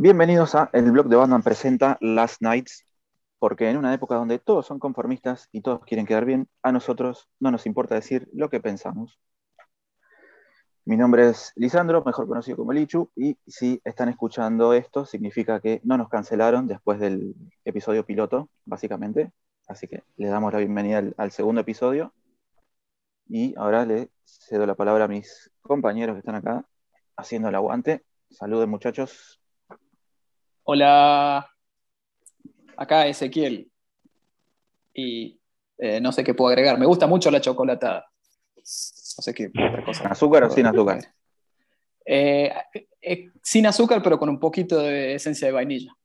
Bienvenidos a El blog de Batman presenta Last Nights, porque en una época donde todos son conformistas y todos quieren quedar bien, a nosotros no nos importa decir lo que pensamos. Mi nombre es Lisandro, mejor conocido como Lichu, y si están escuchando esto, significa que no nos cancelaron después del episodio piloto, básicamente. Así que le damos la bienvenida al, al segundo episodio. Y ahora le cedo la palabra a mis compañeros que están acá haciendo el aguante. Saluden, muchachos. Hola, acá Ezequiel. Y eh, no sé qué puedo agregar. Me gusta mucho la chocolatada. No sé qué otra cosa. ¿Azúcar o sin azúcar? Eh, eh, sin azúcar, pero con un poquito de esencia de vainilla.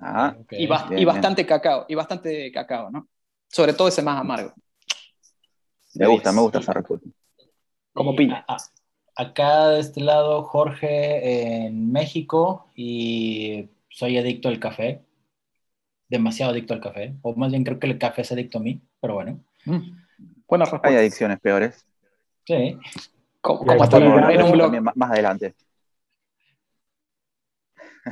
Ah, y, bas- bien, y bastante cacao. Y bastante cacao, ¿no? Sobre todo ese más amargo. Me gusta, me gusta esa respuesta. Como piña. Acá de este lado, Jorge en México y soy adicto al café. Demasiado adicto al café. O más bien creo que el café es adicto a mí, pero bueno. Mm. Buena Hay respuesta. adicciones peores. Sí. Como, como acá estar en, también- en un blog. También más- adelante.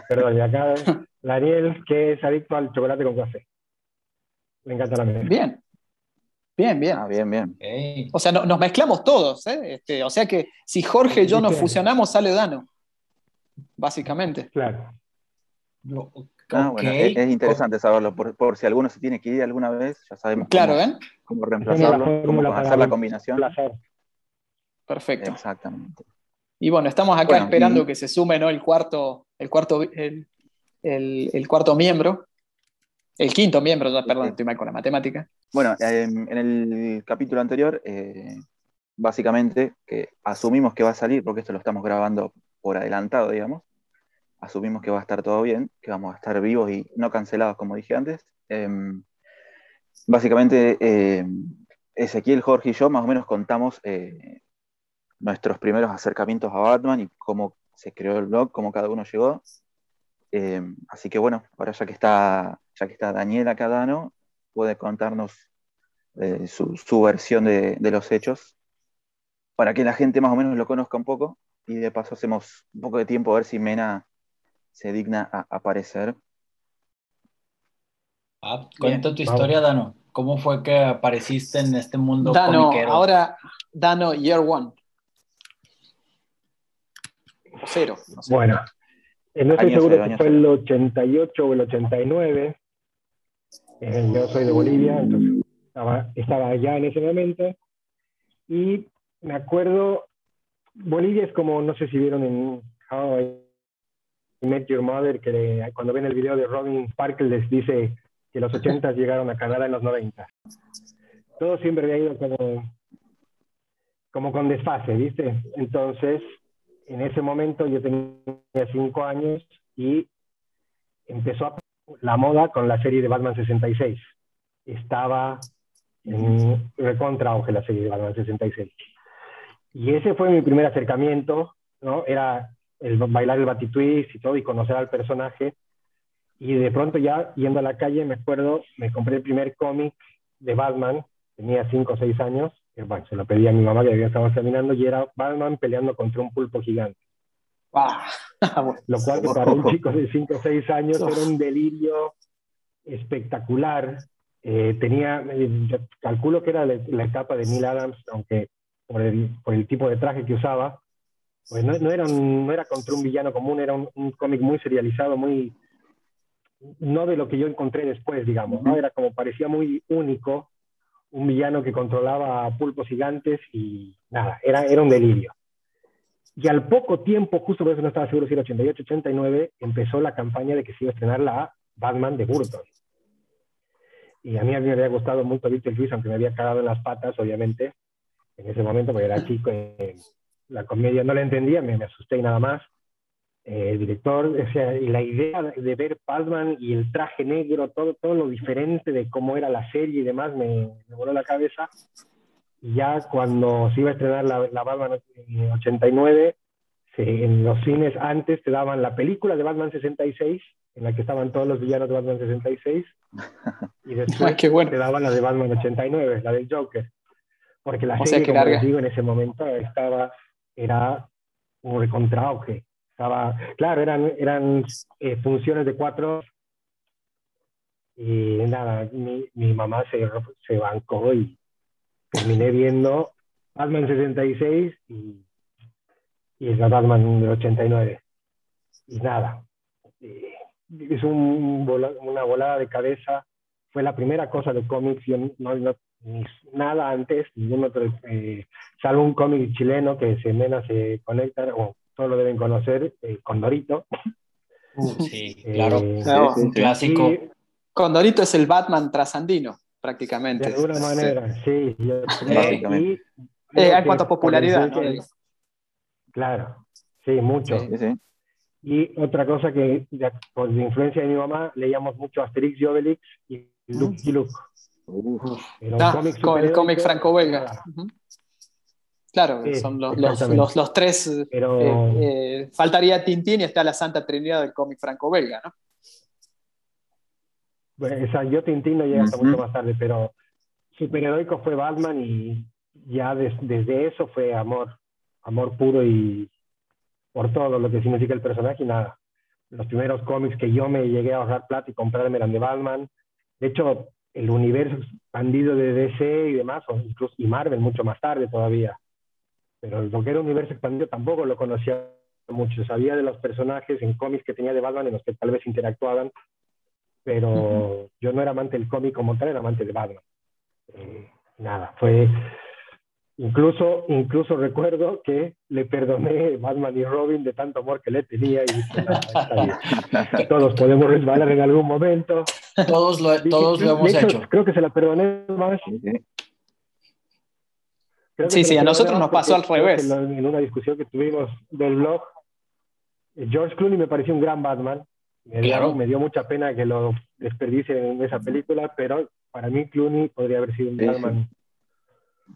Perdón, y acá Daniel, que es adicto al chocolate con café. Le encanta la mezcla. Bien. Bien, bien. Ah, bien, bien. O sea, no- nos mezclamos todos, ¿eh? Este, o sea que si Jorge y yo nos fusionamos, sale Dano. Básicamente. Claro. Lo- Ah, bueno, es, es interesante saberlo, por, por si alguno se tiene que ir alguna vez, ya sabemos Claro, cómo, ¿eh? cómo reemplazarlo, cómo hacer la un combinación. placer. Perfecto. Exactamente. Y bueno, estamos acá Bueno, esperando y- que se sume ¿no? el cuarto, el cuarto, el, el- el cuarto miembro. El quinto miembro, perdón, estoy mal con la matemática. Bueno, eh, en el capítulo anterior, eh, básicamente, que asumimos que va a salir, porque esto lo estamos grabando por adelantado, digamos, asumimos que va a estar todo bien, que vamos a estar vivos y no cancelados, como dije antes. Eh, básicamente, eh, Ezequiel, Jorge y yo más o menos contamos eh, nuestros primeros acercamientos a Batman y cómo se creó el blog, cómo cada uno llegó. Eh, así que bueno, ahora ya que está, ya que está Daniel acá, Dano, puede contarnos eh, su, su versión de, de los hechos para que la gente más o menos lo conozca un poco y de paso hacemos un poco de tiempo a ver si Mena se digna a aparecer. Ah, cuenta tu Vamos. historia, Dano. ¿Cómo fue que apareciste en este mundo Dano, comiquero? ahora Dano Year One. Cero. no sé. Bueno, no estoy seguro si fue el 88 o el 89. Eh, yo soy de Bolivia, entonces estaba, estaba allá en ese momento. Y me acuerdo, Bolivia es como, no sé si vieron en How I Met Your Mother, que le- cuando ven el video de Robin Sparkle les dice que los 80 llegaron a Canadá en los 90. Todo siempre había ido como, como con desfase, ¿viste? Entonces, en ese momento yo tenía cinco años y empezó la moda con la serie de Batman 66. Estaba en recontra auge la serie de Batman 66. Y ese fue mi primer acercamiento, ¿no? Era el bailar el batitwist y todo y conocer al personaje. Y de pronto ya yendo a la calle, me acuerdo, me compré el primer cómic de Batman, tenía cinco o seis años, que, bueno, se lo pedí a mi mamá que ya estábamos caminando, y era Batman peleando contra un pulpo gigante. Ah. Lo cual para un chico de 5 o 6 años era un delirio espectacular. Eh, tenía, eh, yo calculo que era la, la etapa de Neil Adams, aunque por el, por el tipo de traje que usaba, pues no, no era, un- no era contra un villano común, era un, un cómic muy serializado, muy, no de lo que yo encontré después, digamos, ¿no? Era como parecía muy único, un villano que controlaba a pulpos gigantes y nada, era, era un delirio. Y al poco tiempo, justo por eso no estaba seguro si era 88, 89, empezó la campaña de que se iba a estrenar la Batman de Burton. Y a mí me había gustado mucho Víctor Luis, aunque me había cagado en las patas, obviamente, en ese momento, porque era chico, eh, la comedia no la entendía, me, me asusté y nada más. Eh, el director, o sea, y la idea de, ver Batman y el traje negro, todo, todo lo diferente de cómo era la serie y demás, me, me voló la cabeza. Y ya cuando se iba a estrenar la, la Batman en 89, se- en los cines antes te daban la película de Batman 66, en la que estaban todos los villanos de Batman 66, y después Ay, qué bueno. te daban la de Batman 89, la del Joker. Porque la O serie, que como larga. les digo, en ese momento estaba, era un recontra auge. Estaba, claro, eran, eran eh, funciones de cuatro y nada, mi, mi mamá se, se bancó y terminé viendo Batman 66 y, y es la Batman del 89. Y nada, eh, es un, una volada de cabeza. Fue la primera cosa de cómics, yo no, no- ni nada antes, ningún otro, eh, salvo un cómic chileno que se menos se conecta, o todos lo deben conocer, eh, Condorito. Sí, claro. Eh, Un clásico. y Condorito es el Batman trasandino, de prácticamente. alguna manera, sí. yo creo, Básicamente. y Eh, en cuanto a popularidad. Claro, sí, mucho. Sí, sí. Y otra cosa que, por influencia de mi mamá, leíamos mucho Asterix y Obelix y Lucky Luke. Pero Ah, cómics con el cómic franco-belga. Ujú. Claro, Sí, son los, los, exactamente. los, los tres. eh, Pero eh, faltaría Tintín y está la Santa Trinidad del cómic franco-belga, ¿no? bueno, esa, yo Tintín no llegué hasta mucho más tarde, pero superheroico fue Batman y ya des- desde eso fue amor, amor puro y por todo lo que significa el personaje y nada. Los primeros cómics que yo me llegué a ahorrar plata y comprarme eran de Batman. De hecho, el universo expandido de DC y demás, o incluso y Marvel mucho más tarde todavía. Pero lo que era universo expandido tampoco lo conocía mucho. Sabía de los personajes en cómics que tenía de Batman en los que tal vez interactuaban, pero yo no era amante del cómic como tal, era amante de Batman. Eh, nada, fue... Incluso, incluso recuerdo que le perdoné Batman y Robin de tanto amor que le tenía y dije, "Nada, está bien. todos podemos resbalar en algún momento. Todos lo, Dije, todos lo de hemos hecho, hecho. Creo que se la perdoné más. Sí, sí. Creo a nosotros nos pasó al revés. En una discusión que tuvimos del blog, eh, George Clooney me pareció un gran Batman. Me, dio- Claro. me dio mucha pena que lo desperdicien en esa película, pero para mí Clooney podría haber sido un Sí. Batman.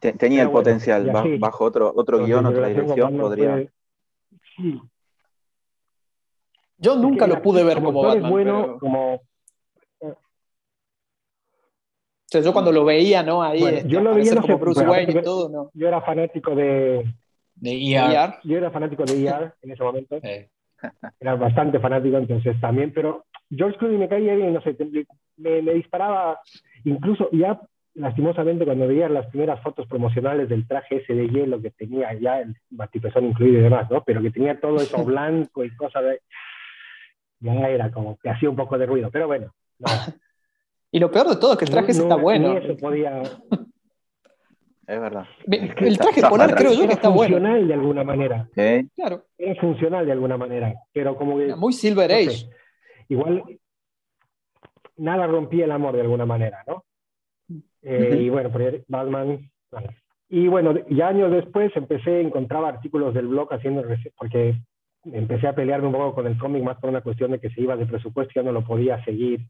Te- tenía el bueno, potencial, así, bajo otro, otro guion, otra dirección, podría. fue- sí, Yo nunca lo pude ver como es Batman. bueno, pero- como o sea, yo cuando lo veía, ¿no? Ahí Bueno, este, yo lo veía, no como sé, Bruce Wayne y todo, ¿no? yo era fanático de De ER. Yo era fanático de ER en ese momento. Eh, era bastante fanático entonces también, pero George Clooney me caía bien, no sé, me, me disparaba, incluso ya lastimosamente cuando veía las primeras fotos promocionales del traje ese de hielo que tenía ya el batipezón incluido y demás, ¿no? Pero que tenía todo eso blanco y cosas de... Ya era como que hacía un poco de ruido, pero bueno. no. Y lo peor de todo es que el traje No- ese no- está bueno. ni eso podía... Es verdad. Me- Es que El está- traje está polar creo yo Era que está bueno. funcional de alguna manera, Sí, Claro, era funcional de alguna manera, pero como que... muy Silver no sé, Age. igual nada rompía el amor de alguna manera, ¿no? Eh, Ujú. Y bueno, por ahí Batman. bueno. Y bueno, y años después empecé, encontraba artículos del blog haciendo, porque empecé a pelearme un poco con el cómic más por una cuestión de que se iba de presupuesto, ya no lo podía seguir.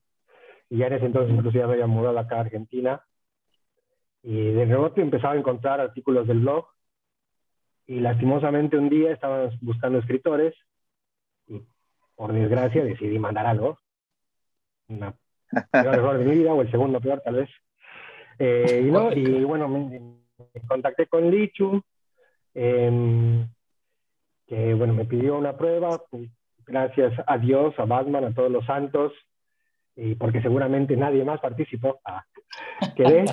Y ya en ese entonces incluso ya me había mudado acá a Argentina. Y de rebote empezaba a encontrar artículos del blog. Y lastimosamente un día estaban buscando escritores y por desgracia decidí mandar algo. Una peor error de mi vida, o el segundo peor tal vez. Eh, y, no, y bueno, me, me contacté con Lichu, em, que bueno, me pidió una prueba, gracias a Dios, a Batman, a todos los santos, y porque seguramente nadie más participó. Ah, eh,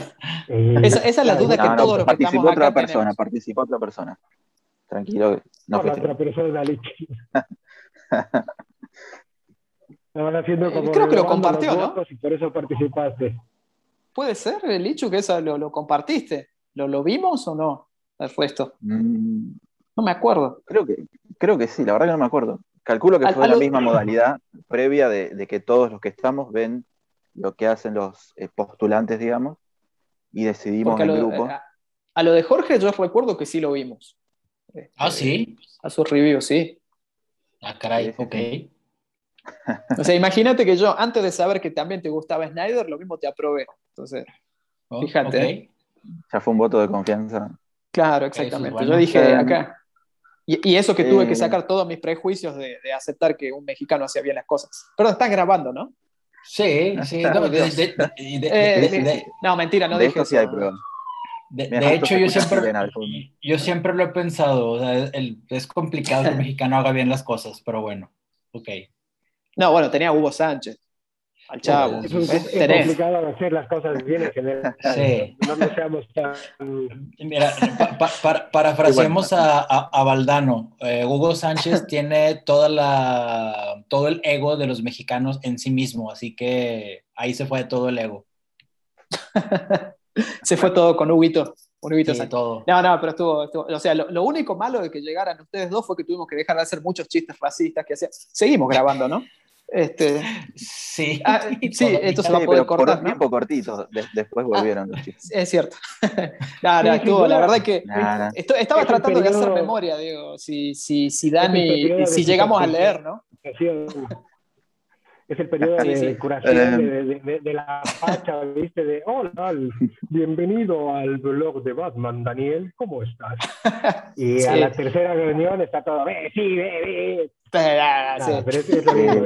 Esa, esa es la duda que No, no, todos los participó otra acá persona, tenemos. participó otra persona. Tranquilo, no la fuiste. otra persona. Estaban haciendo Eh, como creo que lo compartió, ¿no? Y por eso participaste. ¿Puede ser, el Lichu, que eso lo, lo compartiste? ¿Lo, ¿Lo vimos o no? El resto. Mm, No me acuerdo. creo que, creo que sí, la verdad que no me acuerdo. Calculo que Al- fue la misma modalidad previa de, de que todos los que estamos ven lo que hacen los eh, postulantes, digamos, y decidimos lo, grupo. a- a lo de Jorge yo recuerdo que sí lo vimos. Este, Ah, sí. A su review, sí. Ah, caray, Sí, sí, ok. sí. O sea, imagínate que yo, antes de saber que también te gustaba Snyder, lo mismo te aprobé. Entonces, Oh, Fíjate. Ya fue un voto de confianza. claro, exactamente. bueno. Yo dije Eh, acá. Y, y eso que tuve eh, que sacar todos mis prejuicios de, de aceptar que un mexicano hacía bien las cosas. Pero están grabando, ¿no? Sí, sí. no, de- de- de- de- Eh, de- de- de- no, mentira, no de dije sí hay. De, hecho, yo siempre, yo siempre lo he pensado. O sea, el- es complicado que el mexicano haga bien las cosas, pero bueno, ok. No, bueno, tenía a Hugo Sánchez, al Chavo. Es, un- es complicado hacer las cosas bien en general. Sí. No nos seamos tan... Mira, pa- pa- para- parafraseemos a, a- a Valdano. Eh, Hugo Sánchez tiene toda la, todo el ego de los mexicanos en sí mismo, así que ahí se fue todo el ego. Se fue todo con Huguito. Huguito Sí, todo. No, no, pero estuvo, estuvo- o sea, lo, lo único malo de que llegaran ustedes dos fue que tuvimos que dejar de hacer muchos chistes racistas que hacían. Seguimos grabando, ¿no? Este, Sí. Ah, sí, esto se va a poder pero por cortar, un ¿no? tiempo cortito, de- después volvieron los chistes. es cierto. no, Sí, estuvo, la verdad que Nada. esto- estaba Es tratando de hacer periodo- memoria, digo, si, si, si Dani, periodo si llegamos a leer, ¿no? curación. Es el periodo Sí, de sí. curación Eh. de, de- de- de la facha, ¿viste? De, hola, bienvenido al blog de Batman, Daniel, ¿cómo estás? Y a Sí. la tercera reunión está todo, ve, sí, ve, ve. Pero, Nada, sí. pero es, es lo mismo.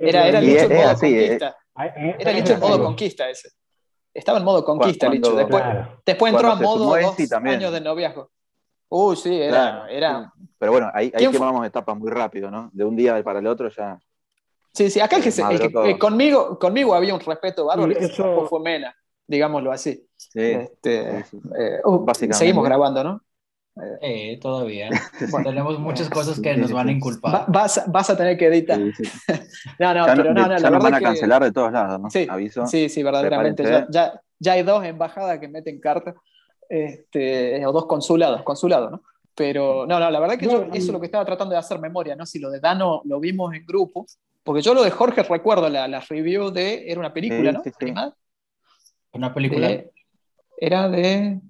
Era, era Licho en es modo así, eh. conquista. Era Licho en modo conquista ese. Estaba en modo conquista, Cuando- Licho. Después, Claro. después entró a modo dos años de noviazgo. Uy, sí, era. Claro, era... sí. Pero bueno, ahí, ahí quemamos etapas muy rápido, ¿no? De un día para el otro ya. Sí, sí, acá el que, se- el que- eh, conmigo, conmigo había un respeto bárbaro, eso- fue Mena, digámoslo así. Sí, Este, sí, sí. eh, uh, Básicamente. seguimos grabando, ¿no? Eh, todavía. Bueno. Tenemos muchas cosas que sí, nos van a inculpar. Va- vas, a- vas a tener que editar. Sí, sí. No, no, ya pero no, no, ya la nos verdad van a que. cancelar de todos lados, ¿no? Sí, Aviso. Sí, sí, verdaderamente. Ya, ya, ya hay dos embajadas que meten carta, este, o dos consulados, consulados, ¿no? Pero no, no, la verdad que yo, No, eso es lo que estaba tratando de hacer memoria, ¿no? Si lo de Dano lo vimos en grupo, porque yo lo de Jorge recuerdo la, la review de, era una película, Sí, ¿no? sí, sí. Animada. Una película. De- era de.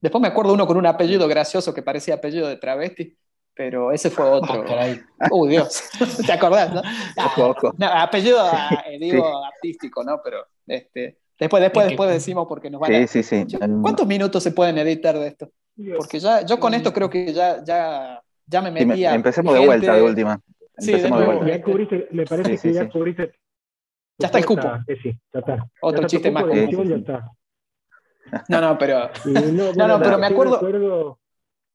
Después me acuerdo uno con un apellido gracioso que parecía apellido de travesti, pero ese fue otro. Ah. Uy, Dios. ¿Te acordás, no? Ojo, ojo. No, apellido, ah, eh, digo, artístico, ¿no? Pero este, después, después, después decimos porque nos van a. Sí, sí, sí. ¿Cuántos minutos se pueden editar de esto? Porque ya, yo con esto creo que ya, ya, ya me Sí, me- metía. empecemos de vuelta, de última. Sí, Empecemos de de vuelta. Ya cubriste, me parece Sí, sí, que ya sí. cubriste. Ya está el cupo. Sí, sí, ya está. Otro Ya está chiste más Sí, sí, ya sí. está. No, no, pero. No, No, bueno, no, pero me acuerdo-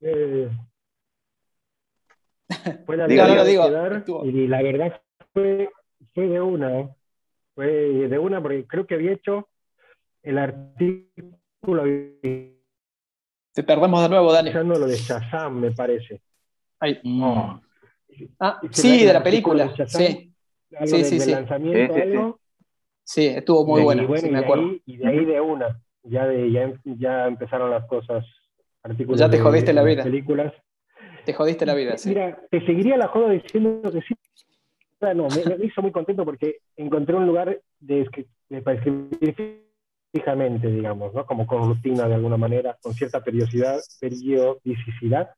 eh, fue la Digo, quedar, estuvo- y la verdad fue, fue de una, ¿eh? fue de una porque creo que había hecho el artículo Te perdemos de nuevo, Dani. avisando lo de Shazam, me parece. Mm. Ah, que sí, de la película. de Shazam, Sí, algo Sí, de- sí, sí. lanzamiento, Sí, sí, sí. algo. sí, estuvo muy y, bueno, bueno, sí, y, me de acuerdo. ahí, y de ahí de una, ya, de, ya, ya empezaron las cosas, artículos Ya te de- jodiste la vida. películas. Te jodiste la vida, sí. Mira, te seguiría la joda diciendo que sí. No, me, me hizo muy contento porque encontré un lugar de, para escribir fijamente, digamos, ¿no? Como con rutina de alguna manera, con cierta periodicidad, periodicidad,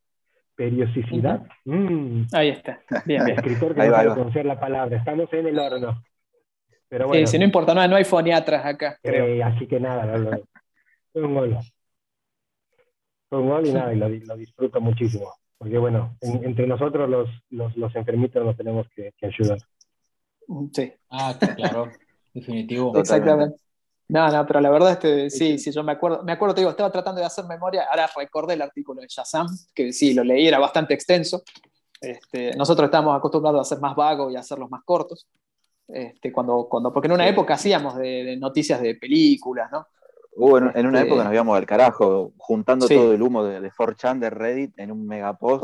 periodicidad. Mm, Ahí está. Bien, bien. escritor que Ahí no va, ahí sabe va. pronunciar la palabra. Estamos en el horno. Pero Sí, bueno, si no importa, no, no hay foniatras acá, creo. eh, así que nada, lo- lo- fue un gol. Fue un gol y nada, y lo, lo disfruto muchísimo. Porque bueno, en- entre nosotros los, los, los enfermitos nos tenemos que, que ayudar. Sí, Ah, claro, definitivo. Totalmente. exactamente. No, no, pero la verdad, este, sí, sí, yo me acuerdo, me acuerdo, te digo, estaba tratando de hacer memoria, ahora recordé el artículo de Shazam, que sí, lo leí, era bastante extenso. Este, nosotros estábamos acostumbrados a hacer más vagos y a hacerlos más cortos. Este, cuando, cuando, porque en una Sí. época hacíamos de, de noticias de películas, ¿no? Hubo en, en una época nos íbamos al carajo, juntando Sí. todo el humo de, de 4chan de Reddit en un megapost.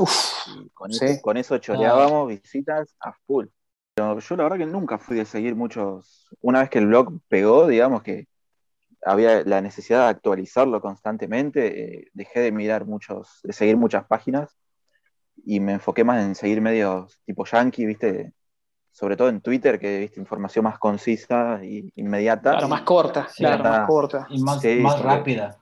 Y con, sí. eso, con eso choreábamos visitas a full. Pero yo la verdad que nunca fui de seguir muchos. Una vez que el blog pegó, digamos que había la necesidad de actualizarlo constantemente, eh, dejé de mirar muchos, de seguir muchas páginas y me enfoqué más en seguir medios tipo yankee, viste, sobre todo en Twitter, que viste información más concisa y inmediata. claro, más corta, Sí, claro, más corta. Y más, Sí, más porque- rápida.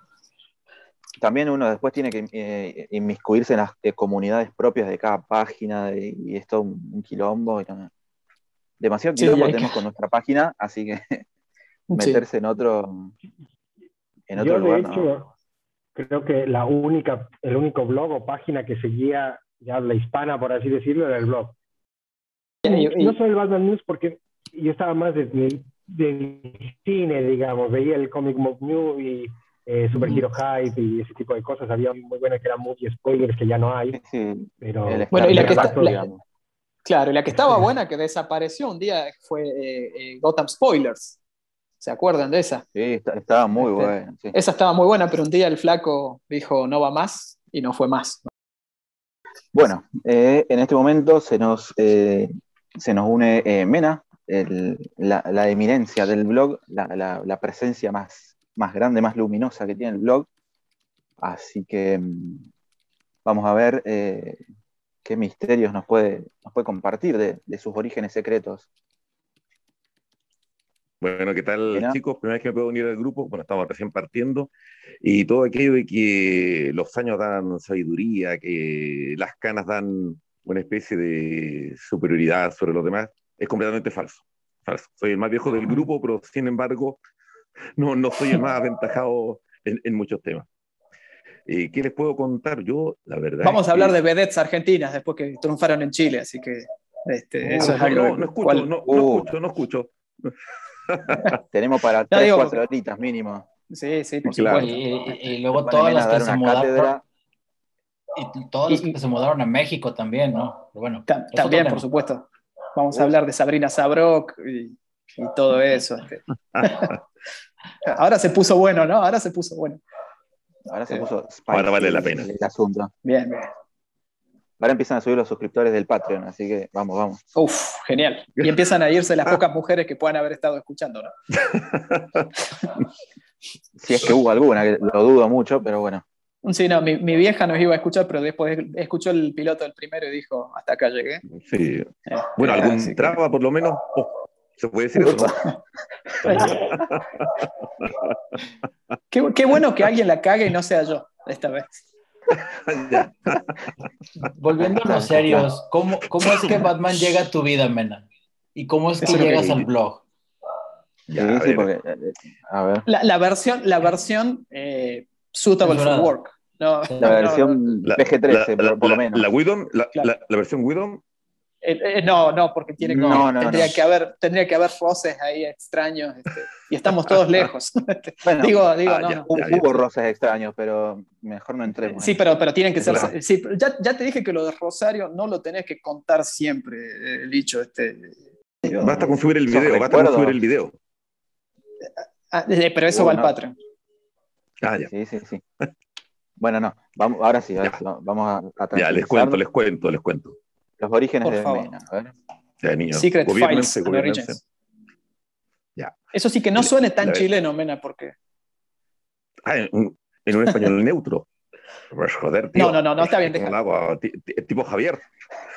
también uno después tiene que eh, inmiscuirse en las eh, comunidades propias de cada página de- y es todo un, un quilombo. y no- demasiado Sí, quilombo que- tenemos con nuestra página, así que Sí. meterse en otro en otro Yo, de lugar. no. hecho, creo que la única, el único blog o página que seguía de habla hispana, por así decirlo, era el blog. Y- y- No solo el Batman News, porque yo estaba más del del cine, digamos, veía el Comic Book News y eh, Super Hero Hype y ese tipo de cosas. Había muy buenas que eran movie spoilers que ya no hay. Sí, Pero, Bueno, y la que está- la-. Claro, y la que estaba buena, que desapareció un día, fue eh, eh, Gotham Spoilers. ¿Se acuerdan de esa? Sí, está- estaba muy Este, bueno. sí. Esa estaba muy buena, pero un día el flaco dijo no va más y no fue más. Bueno, eh, en este momento se nos, se nos une eh, Mena, el- la, la eminencia del blog, la, la- la presencia más, más grande, más luminosa que tiene el blog. Así que mm, vamos a ver eh, qué misterios nos puede, nos puede compartir de, de sus orígenes secretos. Bueno, ¿qué tal Mira. chicos? Primera vez que me puedo unir al grupo, bueno, estamos recién partiendo, y todo aquello de que los años dan sabiduría, que las canas dan una especie de superioridad sobre los demás, es completamente falso. falso. Soy el más viejo del grupo, pero sin embargo, no, no soy el más aventajado en, en muchos temas. Eh, ¿Qué les puedo contar? Yo, la verdad. Vamos a hablar que- de vedettes argentinas después que triunfaron en Chile, así que este, eso es no, algo. no, no escucho, cual- no, no Uh. escucho, no escucho. Tenemos para Ya 3, digo, 4 horitas mínimo. Sí, sí, por Claro. supuesto. Y, y- y luego todas las que se mudaron. Y todas las Y- que se mudaron a México también, ¿no? Pero bueno, También, por supuesto. Vamos a hablar de Sabrina Sabrok y, y todo eso. este. Ahora se puso bueno, ¿no? Ahora se puso bueno. Ahora se Eh, puso ahora vale la pena. el asunto. Bien, bien. Ahora empiezan a subir los suscriptores del Patreon, así que vamos, vamos. Uf, genial. Y empiezan a irse las pocas mujeres que puedan haber estado escuchando, ¿no? Si es que hubo alguna, que lo dudo mucho, pero bueno. Sí, no, mi, mi vieja nos iba a escuchar, pero después escuchó el piloto del primero y dijo, hasta acá llegué. Sí. Eh, Bueno, así algún que- traba por lo menos. Oh, ¿Se puede decir eso? qué, qué bueno que alguien la cague y no sea yo esta vez. Volviendo a los serios, ¿cómo, ¿cómo es que Batman llega a tu vida, Mena? ¿Y cómo es que Eso lo que- llegas al blog? Ya, Sí, a sí, ver. porque, eh, a ver, La, la versión, la versión eh, suitable for work. No, la no, versión La- PG-13, la- por, la- por lo menos. La Widom, la, Claro. la- la versión Widom, Eh, eh, no, no, porque tiene no, tendría, no. Que haber, tendría que haber roces ahí extraños este, y estamos todos lejos. Bueno, digo, digo, ah, no, ya. no. hu- ya, ya. hubo roces extraños, pero mejor no entremos. Sí, pero, pero tienen que ser. Claro. Sí, ya, ya te dije que lo de Rosario no lo tenés que contar siempre, eh, el dicho. Este. basta con subir el video, basta con subir el video. Ah, eh, pero eso Uh, va al. Patreon. Ah, ya. Sí, sí, sí. Bueno, no, vamos, ahora sí, ahora Ya. sí, vamos a, a Ya, les cuento, les cuento, les cuento. los orígenes Por de favor. Mena. A ver. Ya, niños, Secret gobiernense, Files. Origins. Ya. Eso sí que no suene tan chileno, Mena, porque. Ah, en un español neutro. Pues joder, tío. No, no, no, no, está bien. Ti- ti- Tipo Javier.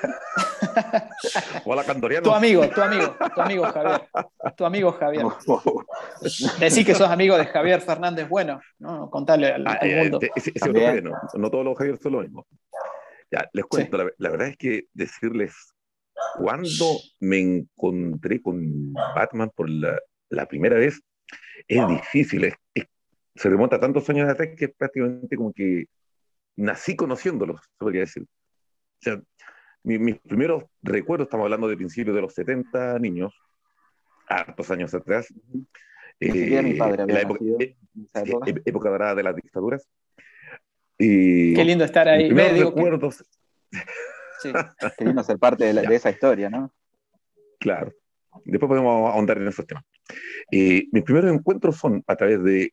Hola, Cantoriano. Tu amigo, tu amigo, tu amigo Javier. Tu amigo Javier. Decí que sos amigo de Javier Fernández Bueno, ¿no? Contale al, Ah, al eh, mundo. eh, no, no todos los Javier son lo mismo. Ya, les cuento, la, la verdad es que decirles cuando me encontré con Batman por la, la primera vez es difícil, es- es- se remonta a tantos años atrás que es prácticamente como que nací conociéndolos, se podría decir. O sea, mi- mis primeros recuerdos, estamos hablando de principios de los 70 niños, hartos años atrás. Siquiera mi padre eh, había la época, eh, en época. ép- época dorada de las dictaduras. Y Qué lindo estar ahí. Ve, primeros digo que- recuerdos, sí. Qué lindo ser parte de, la- de esa historia, ¿no? claro. Después podemos ahondar en esos temas. Eh, mis primeros encuentros son a través de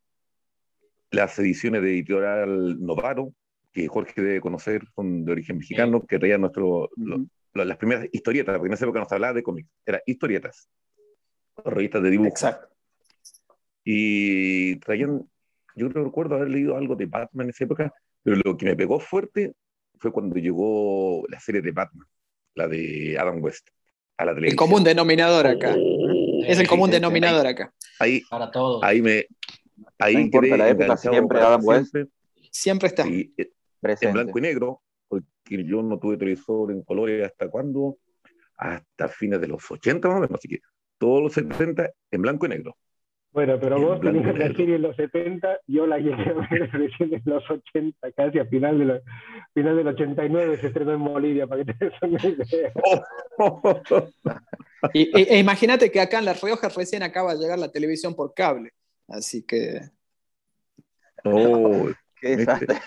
las ediciones de Editorial Novaro, que Jorge debe conocer, son de origen mexicano, que traían nuestro, lo- Ujú. lo- las primeras historietas, porque en esa época no se hablaba de cómics, eran historietas, revistas de dibujo. Exacto. Y traían, yo creo que recuerdo haber leído algo de Batman en esa época, pero lo que me pegó fuerte fue cuando llegó la serie de Batman, la de Adam West, a la El televisión. común denominador acá. Oh, Es el común denominador acá. Ahí, Para todos. ahí me, ahí No importa la época, siempre Adam West. siempre. Siempre está. En blanco y negro, porque yo no tuve televisor en colores hasta cuándo, hasta fines de los 80 más o menos, así que todos los 70 en blanco y negro. Bueno, pero En vos tenías la serie en los 70, yo la llegué a ver recién en los 80, casi a final, de la- final del 89 se estrenó en Bolivia, para que te des una idea. Y, e, e imagínate que acá en La Rioja recién acaba de llegar la televisión por cable. Así que. Qué desastre.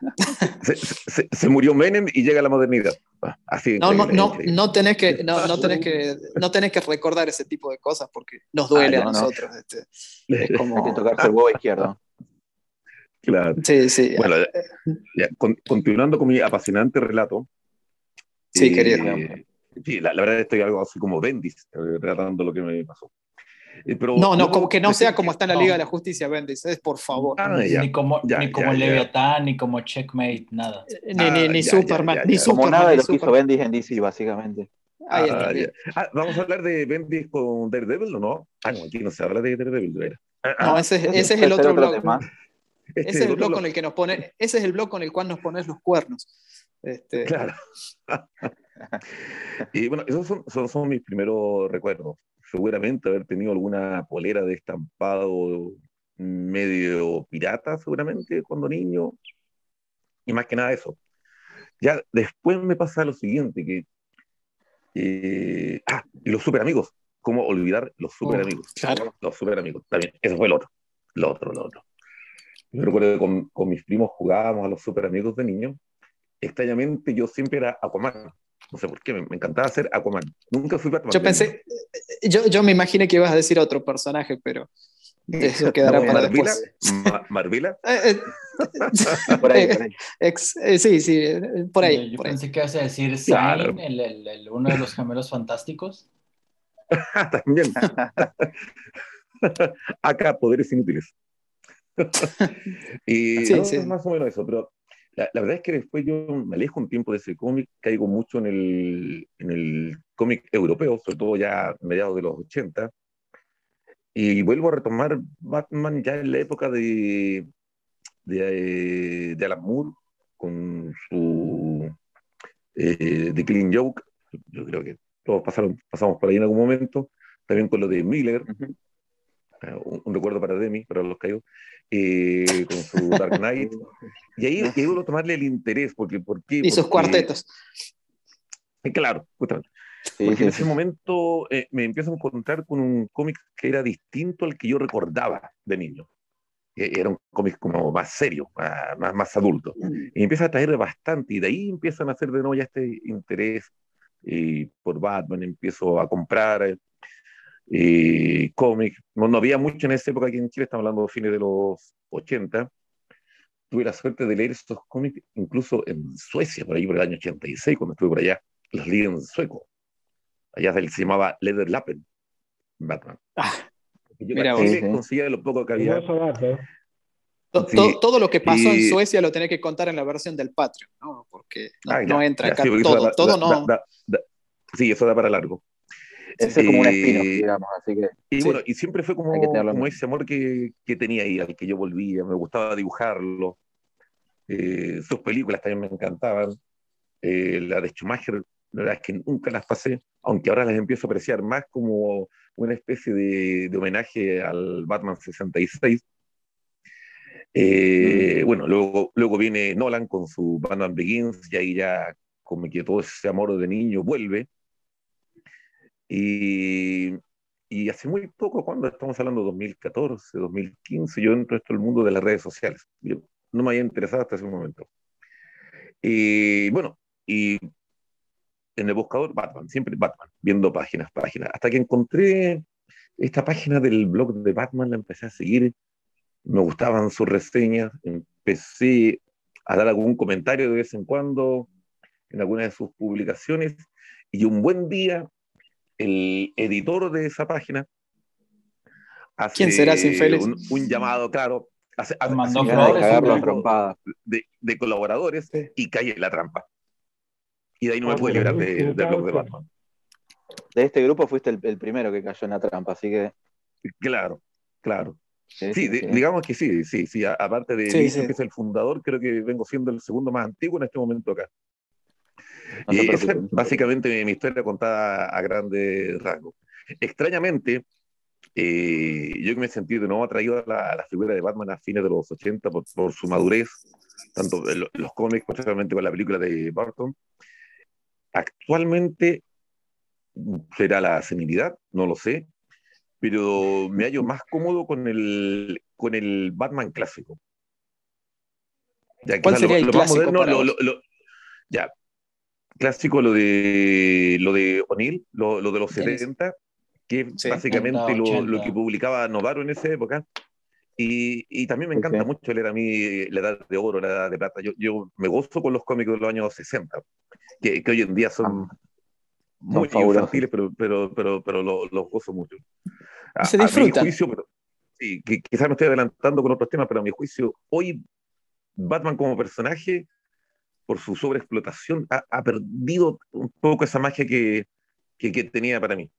se, se- se murió Menem y llega la modernidad. Ah, Así No, no, increíble, no, increíble. no, tenés que, no, no, tenés que, no tenés que recordar ese tipo de cosas porque nos duele Ah, no, a no. nosotros. este. Es Hay que como, tocarse el huevo izquierdo. Claro. sí, sí. Bueno, ya, con- continuando con mi apasionante relato. Sí, eh, querido. Sí, la, la verdad estoy algo así como Bendis, eh, relatando lo que me pasó. Eh, pero no, no, como que no sea como está en la no. Liga de la Justicia, Bendis, es por favor. Ah, ya. ni como, ya, ni como ya, ya. Leviatán, ni como Checkmate, nada. Ni, ni, Ah, ni ya, Superman, ya, ya, ni ya. Como Superman. nada de lo que hizo Superman. Bendis en DC, básicamente. Ahí Ah. Ah, ¿Vamos a hablar de Bendis con Daredevil o no? Ah, no, aquí no se habla de Daredevil. de veras. Ah, No, ah, ese, es- Ese ese es el otro blog. este Ese es el blog blog. con el que nos pone, ese es el blog con el cual nos pones los cuernos. Este, Claro. y bueno, esos son, son, son mis primeros recuerdos. Seguramente haber tenido alguna polera de estampado medio pirata, seguramente, cuando niño. Y más que nada eso. Ya después me pasa lo siguiente, que... eh, ah, y los super amigos. ¿Cómo olvidar los super amigos? claro. Los super amigos. También, eso fue el otro. Lo otro, lo otro. Yo recuerdo que con, con mis primos jugábamos a los super amigos de niño. Extrañamente yo siempre era Aquaman. No sé por qué, me, me encantaba ser Aquaman. Nunca fui Batman. Yo pensé, yo, yo me imaginé que ibas a decir otro personaje, pero eso quedará niño. para Marvila, después. Ma- Marvila. Eh, eh, Por ahí, por ahí. ex- eh, sí, sí, por ahí. Yo, yo por ahí. pensé que ibas a decir Claro. Sign, el, el- el- uno de los gemelos fantásticos. También. Acá, poderes inútiles. y Sí, no, sí. es más o menos eso, pero la, la verdad es que después yo me alejo un tiempo de ese cómic, caigo mucho en el, en el cómic europeo, sobre todo ya mediados de los 80, y vuelvo a retomar Batman ya en la época de, de, de Alan Moore, con su eh, The Killing Joke, yo creo que todos pasaron, pasamos por ahí en algún momento, también con lo de Miller, Ujú. eh, un, un recuerdo para Demi, para los caídos, eh, con su Dark Knight. Y ahí, y a tomarle el interés, porque, ¿por qué? Y sus Porque- cuartetos. eh, Claro, justamente. Sí, Porque sí, en ese sí. momento eh, me empiezo a encontrar con un cómic que era distinto al que yo recordaba de niño. Eh, Era un cómic como más serio, más, más, más adulto. Y empieza a traer bastante, y de ahí empiezan a hacer de nuevo ya este interés eh, por Batman. Empiezo a comprar eh, eh, cómics. No, no había mucho en esa época aquí en Chile, estamos hablando de fines de los 80. Tuve la suerte de leer estos cómics incluso en Suecia, por ahí por el año 86, cuando estuve por allá. Los leí en sueco. Allá se llamaba Lederlappen, Batman. Ah, Yo mira en vos. Sí. conseguía lo poco que había. Hermoso dato. To- Sí. to- todo lo que pasó en Y- Suecia lo tenés que contar en la versión del Patreon, ¿no? Porque no, Ah, ya, no entra ya, acá sí, todo, da- todo da- no. da- da- sí, eso da para largo. Ese es como un Eh, espino, digamos, así que Y Sí. bueno, y siempre fue como, como ese amor que, que tenía ahí, al que yo volvía, me gustaba dibujarlo. Eh, sus películas también me encantaban. Eh, la de Schumacher, la verdad es que nunca las pasé, aunque ahora las empiezo a apreciar más como una especie de, de homenaje al Batman 66. Eh, Bueno, luego, luego viene Nolan con su Batman Begins, y ahí ya como que todo ese amor de niño vuelve. Y, y hace muy poco, cuando estamos hablando de 2014, 2015, yo entro en esto el mundo de las redes sociales. Yo no me había interesado hasta ese momento. Y bueno, y en el buscador Batman, siempre Batman, viendo páginas, páginas, hasta que encontré esta página del blog de Batman, la empecé a seguir, me gustaban sus reseñas, empecé a dar algún comentario de vez en cuando en alguna de sus publicaciones, y un buen día el editor de esa página hace un, un llamado, claro, hace, hace- Mandó hace flores, de, de colaboradores Sí. y cae en la trampa. Y de ahí no me Ah, pude librar de- blog de. Batman. De este grupo fuiste el, el primero que cayó en la trampa, así que. Claro, claro. Sí, Sí, digamos que sí, sí, sí. Aparte de Sí, mí, sí. que es el fundador, creo que vengo siendo el segundo más antiguo en este momento acá. No y esa es básicamente mi, historia contada a grandes rasgos. Extrañamente, eh, yo que me sentí de nuevo atraído a la, a la figura de Batman a fines de los 80 por, por su madurez, tanto en los cómics, posteriormente con la película de Barton. Actualmente será la senilidad, no lo sé, pero me hallo más cómodo con el, con el Batman clásico. Ya, ¿Cuál el lo, más moderno, lo- ya. Clásico lo de lo de O'Neill, lo, lo de los Tenis. 70, que es Sí. básicamente 70, lo, 80. lo que publicaba Novaro en esa época. Y, y también me encanta sí. mucho leer a mí la edad de oro, la edad de plata. Yo, yo me gozo con los cómics de los años 60, que, que hoy en día son Ah, muy infantiles, pero, pero, pero, pero lo- los gozo mucho. A, Se a mi juicio, pero, sí, que, quizás me estoy adelantando con otros temas, pero a mi juicio, hoy Batman como personaje, por su sobreexplotación, ha, ha perdido un poco esa magia que, que, que tenía para mí.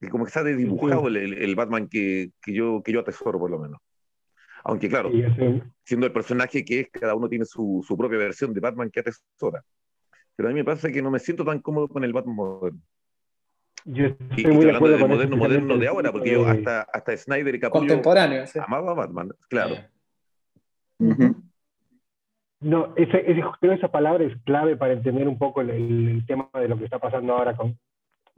Que como que está desdibujado el, el- Batman que, que, yo, que yo atesoro, por lo menos. Aunque, claro, Y ese- siendo el personaje que es, cada uno tiene su, su propia versión de Batman que atesora. Pero a mí me pasa que no me siento tan cómodo con el Batman moderno. yo Y, estoy y muy de hablando del eso, moderno, moderno de ahora, porque yo de- hasta, hasta Snyder y Capullo Contemporáneo. sí. amaba a Batman, claro. Eh, Ujú. No, ese, ese- creo que esa palabra es clave para entender un poco el, el- el tema de lo que está pasando ahora con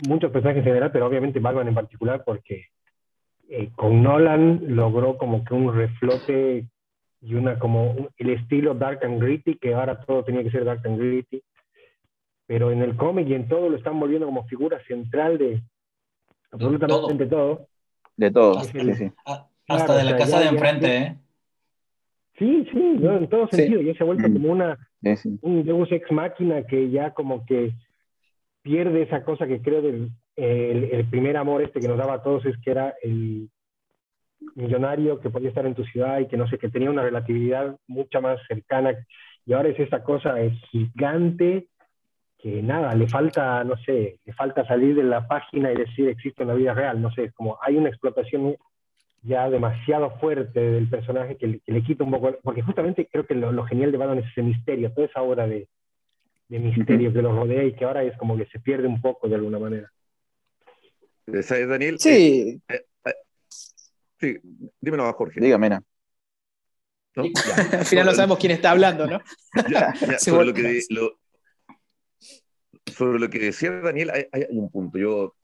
muchos personajes en general, pero obviamente Batman en particular, porque eh, con Nolan logró como que un reflote y una como un- el estilo dark and gritty, que ahora todo tenía que ser dark and gritty, pero en el cómic y en todo lo están volviendo como figura central de absolutamente todo. De todo, Hasta- sí, sí. a- Claro, Hasta de o la sea, casa ya- de ya- enfrente, ya- ¿eh? Sí, sí, ¿no? en todo Sí. sentido, ya se ha vuelto Mm. como una Sí, sí. un Deus Ex Máquina que ya como que pierde esa cosa que creo del el, el primer amor este que nos daba a todos es que era el millonario que podía estar en tu ciudad y que no sé, que tenía una relatividad mucha más cercana y ahora es esta cosa gigante que nada, le falta, no sé, le falta salir de la página y decir existe en la vida real, no sé, es como hay una explotación ya demasiado fuerte del personaje que le, que le quita un poco, porque justamente creo que lo, lo genial de Batman es ese misterio, toda esa obra de, de misterio que lo rodea y que ahora es como que se pierde un poco de alguna manera. ¿Sabes, Daniel? Sí, Sí, dímelo a Jorge. Dígame. ¿no? Al final no sabemos quién está hablando, ¿no? Ya, sobre, lo que, lo- sobre lo que decía Daniel, hay, hay un punto. Yo,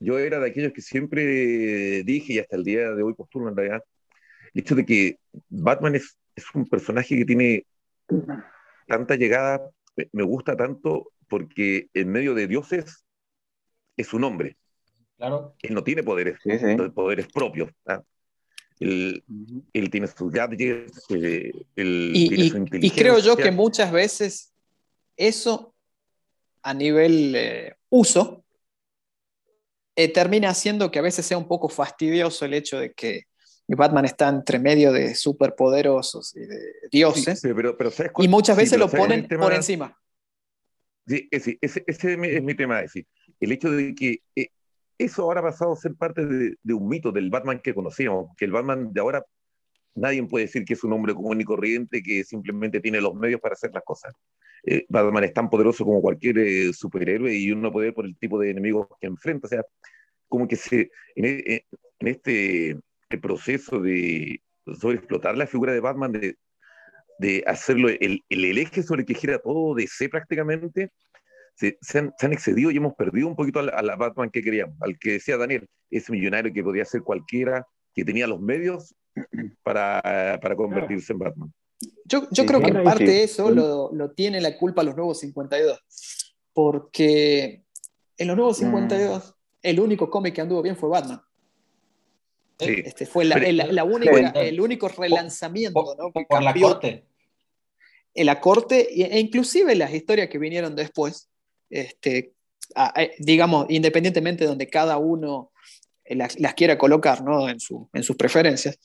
yo era de aquellos que siempre dije, y hasta el día de hoy postulo en realidad, el hecho de que Batman es, es un personaje que tiene tanta llegada, me- gusta tanto porque en medio de dioses es un hombre. Claro. Él no tiene poderes, Sí, sí. poderes propios. ¿ah? Él, él tiene sus gadgets, eh, él Y, tiene y- su y inteligencia. creo yo que muchas veces eso a nivel eh, uso eh, termina haciendo que a veces sea un poco fastidioso el hecho de que Batman está entre medio de superpoderosos y de dioses Sí, pero, pero ¿sabes y muchas sí, veces pero lo ¿sabes ponen tema? por encima. Sí, ese, ese, ese es, mi, es mi tema. Es decir, el hecho de que eh, eso ahora ha pasado a ser parte de, de un mito del Batman que conocíamos, que el Batman de ahora nadie puede decir que es un hombre común y corriente que simplemente tiene los medios para hacer las cosas. Eh, Batman es tan poderoso como cualquier eh, superhéroe y uno puede ver por el tipo de enemigos que enfrenta. O sea, como que se, en, e- en este proceso de sobreexplotar la figura de Batman, de, de hacerlo el, el, eje sobre el que gira todo DC prácticamente, se, se, han, se han excedido y hemos perdido un poquito a la, a la, Batman que queríamos, al que decía Daniel, ese millonario que podía ser cualquiera, que tenía los medios para, para convertirse en Batman. Yo, creo que en parte sí. eso lo, lo tiene la culpa los nuevos 52, porque en los nuevos 52 el único cómic que anduvo bien fue Batman. Sí. Este fue la, Pero- el, la única, Sí. el único relanzamiento, Por, ¿no? Que por la corte. la corte e inclusive las historias que vinieron después, este, a- a- digamos, independientemente de donde cada uno eh, las, las quiera colocar ¿no? en, su- en sus preferencias,